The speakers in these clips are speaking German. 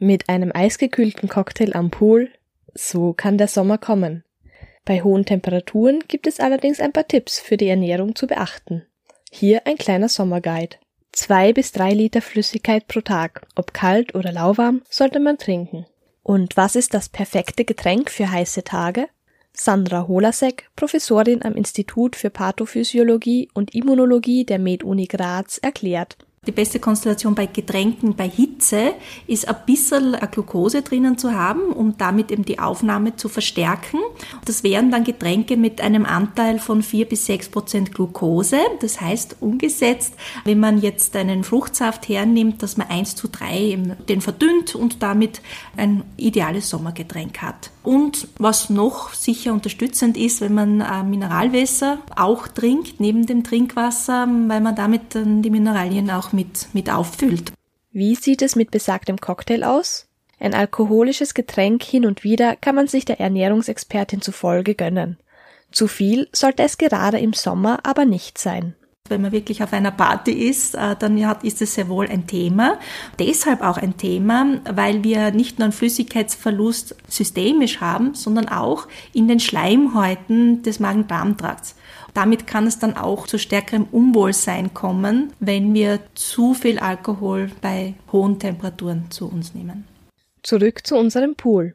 Mit einem eisgekühlten Cocktail am Pool, so kann der Sommer kommen. Bei hohen Temperaturen gibt es allerdings ein paar Tipps für die Ernährung zu beachten. Hier ein kleiner Sommerguide. Zwei bis drei Liter Flüssigkeit pro Tag, ob kalt oder lauwarm, sollte man trinken. Und was ist das perfekte Getränk für heiße Tage? Sandra Holasek, Professorin am Institut für Pathophysiologie und Immunologie der MedUni Graz, erklärt. Die beste Konstellation bei Getränken bei Hitze ist ein bisschen Glucose drinnen zu haben, um damit eben die Aufnahme zu verstärken. Das wären dann Getränke mit einem Anteil von 4 bis 6 Prozent Glucose. Das heißt umgesetzt, wenn man jetzt einen Fruchtsaft hernimmt, dass man 1 zu 3 den verdünnt und damit ein ideales Sommergetränk hat. Und was noch sicher unterstützend ist, wenn man äh, Mineralwässer auch trinkt, neben dem Trinkwasser, weil man damit dann die Mineralien auch mit, mit auffüllt. Wie sieht es mit besagtem Cocktail aus? Ein alkoholisches Getränk hin und wieder kann man sich der Ernährungsexpertin zufolge gönnen. Zu viel sollte es gerade im Sommer aber nicht sein. Wenn man wirklich auf einer Party ist, äh, dann ist es sehr wohl ein Thema. Deshalb auch ein Thema, weil wir nicht nur einen Flüssigkeitsverlust systemisch haben, sondern auch in den Schleimhäuten des Magen-Darm-Trakts. Damit kann es dann auch zu stärkerem Unwohlsein kommen, wenn wir zu viel Alkohol bei hohen Temperaturen zu uns nehmen. Zurück zu unserem Pool.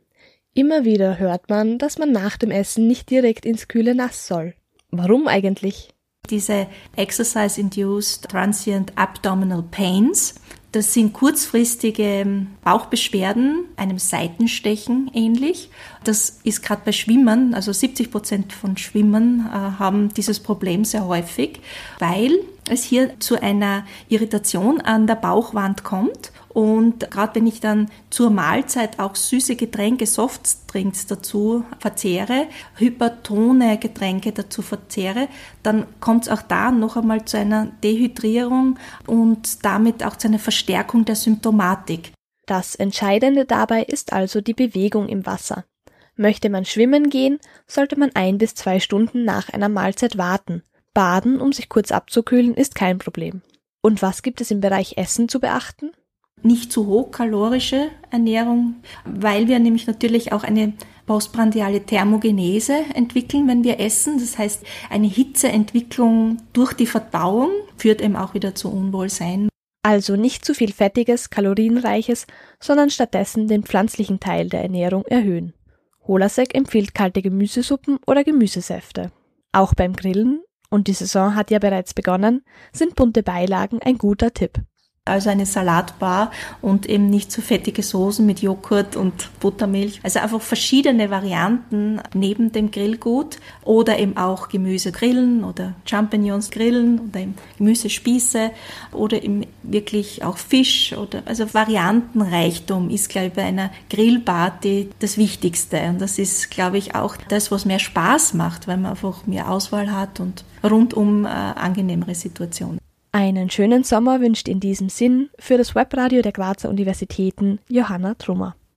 Immer wieder hört man, dass man nach dem Essen nicht direkt ins kühle Nass soll. Warum eigentlich? Diese Exercise-Induced Transient Abdominal Pains, das sind kurzfristige Bauchbeschwerden, einem Seitenstechen ähnlich. Das ist gerade bei Schwimmern, also 70 Prozent von Schwimmern äh, haben dieses Problem sehr häufig, weil es hier zu einer Irritation an der Bauchwand kommt und gerade wenn ich dann zur Mahlzeit auch süße Getränke, Softdrinks dazu verzehre, hypertone Getränke dazu verzehre, dann kommt es auch da noch einmal zu einer Dehydrierung und damit auch zu einer Verstärkung der Symptomatik. Das Entscheidende dabei ist also die Bewegung im Wasser. Möchte man schwimmen gehen, sollte man ein bis zwei Stunden nach einer Mahlzeit warten. Baden, um sich kurz abzukühlen, ist kein Problem. Und was gibt es im Bereich Essen zu beachten? Nicht zu hochkalorische Ernährung, weil wir nämlich natürlich auch eine postprandiale Thermogenese entwickeln, wenn wir essen. Das heißt, eine Hitzeentwicklung durch die Verdauung führt eben auch wieder zu Unwohlsein. Also nicht zu viel fettiges, kalorienreiches, sondern stattdessen den pflanzlichen Teil der Ernährung erhöhen. Holasek empfiehlt kalte Gemüsesuppen oder Gemüsesäfte. Auch beim Grillen, und die Saison hat ja bereits begonnen, sind bunte Beilagen ein guter Tipp. Also eine Salatbar und eben nicht zu so fettige Soßen mit Joghurt und Buttermilch. Also einfach verschiedene Varianten neben dem Grillgut oder eben auch Gemüse grillen oder Champignons grillen oder eben Gemüsespieße oder eben wirklich auch Fisch oder also Variantenreichtum ist glaube ich bei einer Grillparty das Wichtigste und das ist glaube ich auch das, was mehr Spaß macht, weil man einfach mehr Auswahl hat und rundum äh, angenehmere Situationen. Einen schönen Sommer wünscht in diesem Sinn für das Webradio der Grazer Universitäten Johanna Trummer.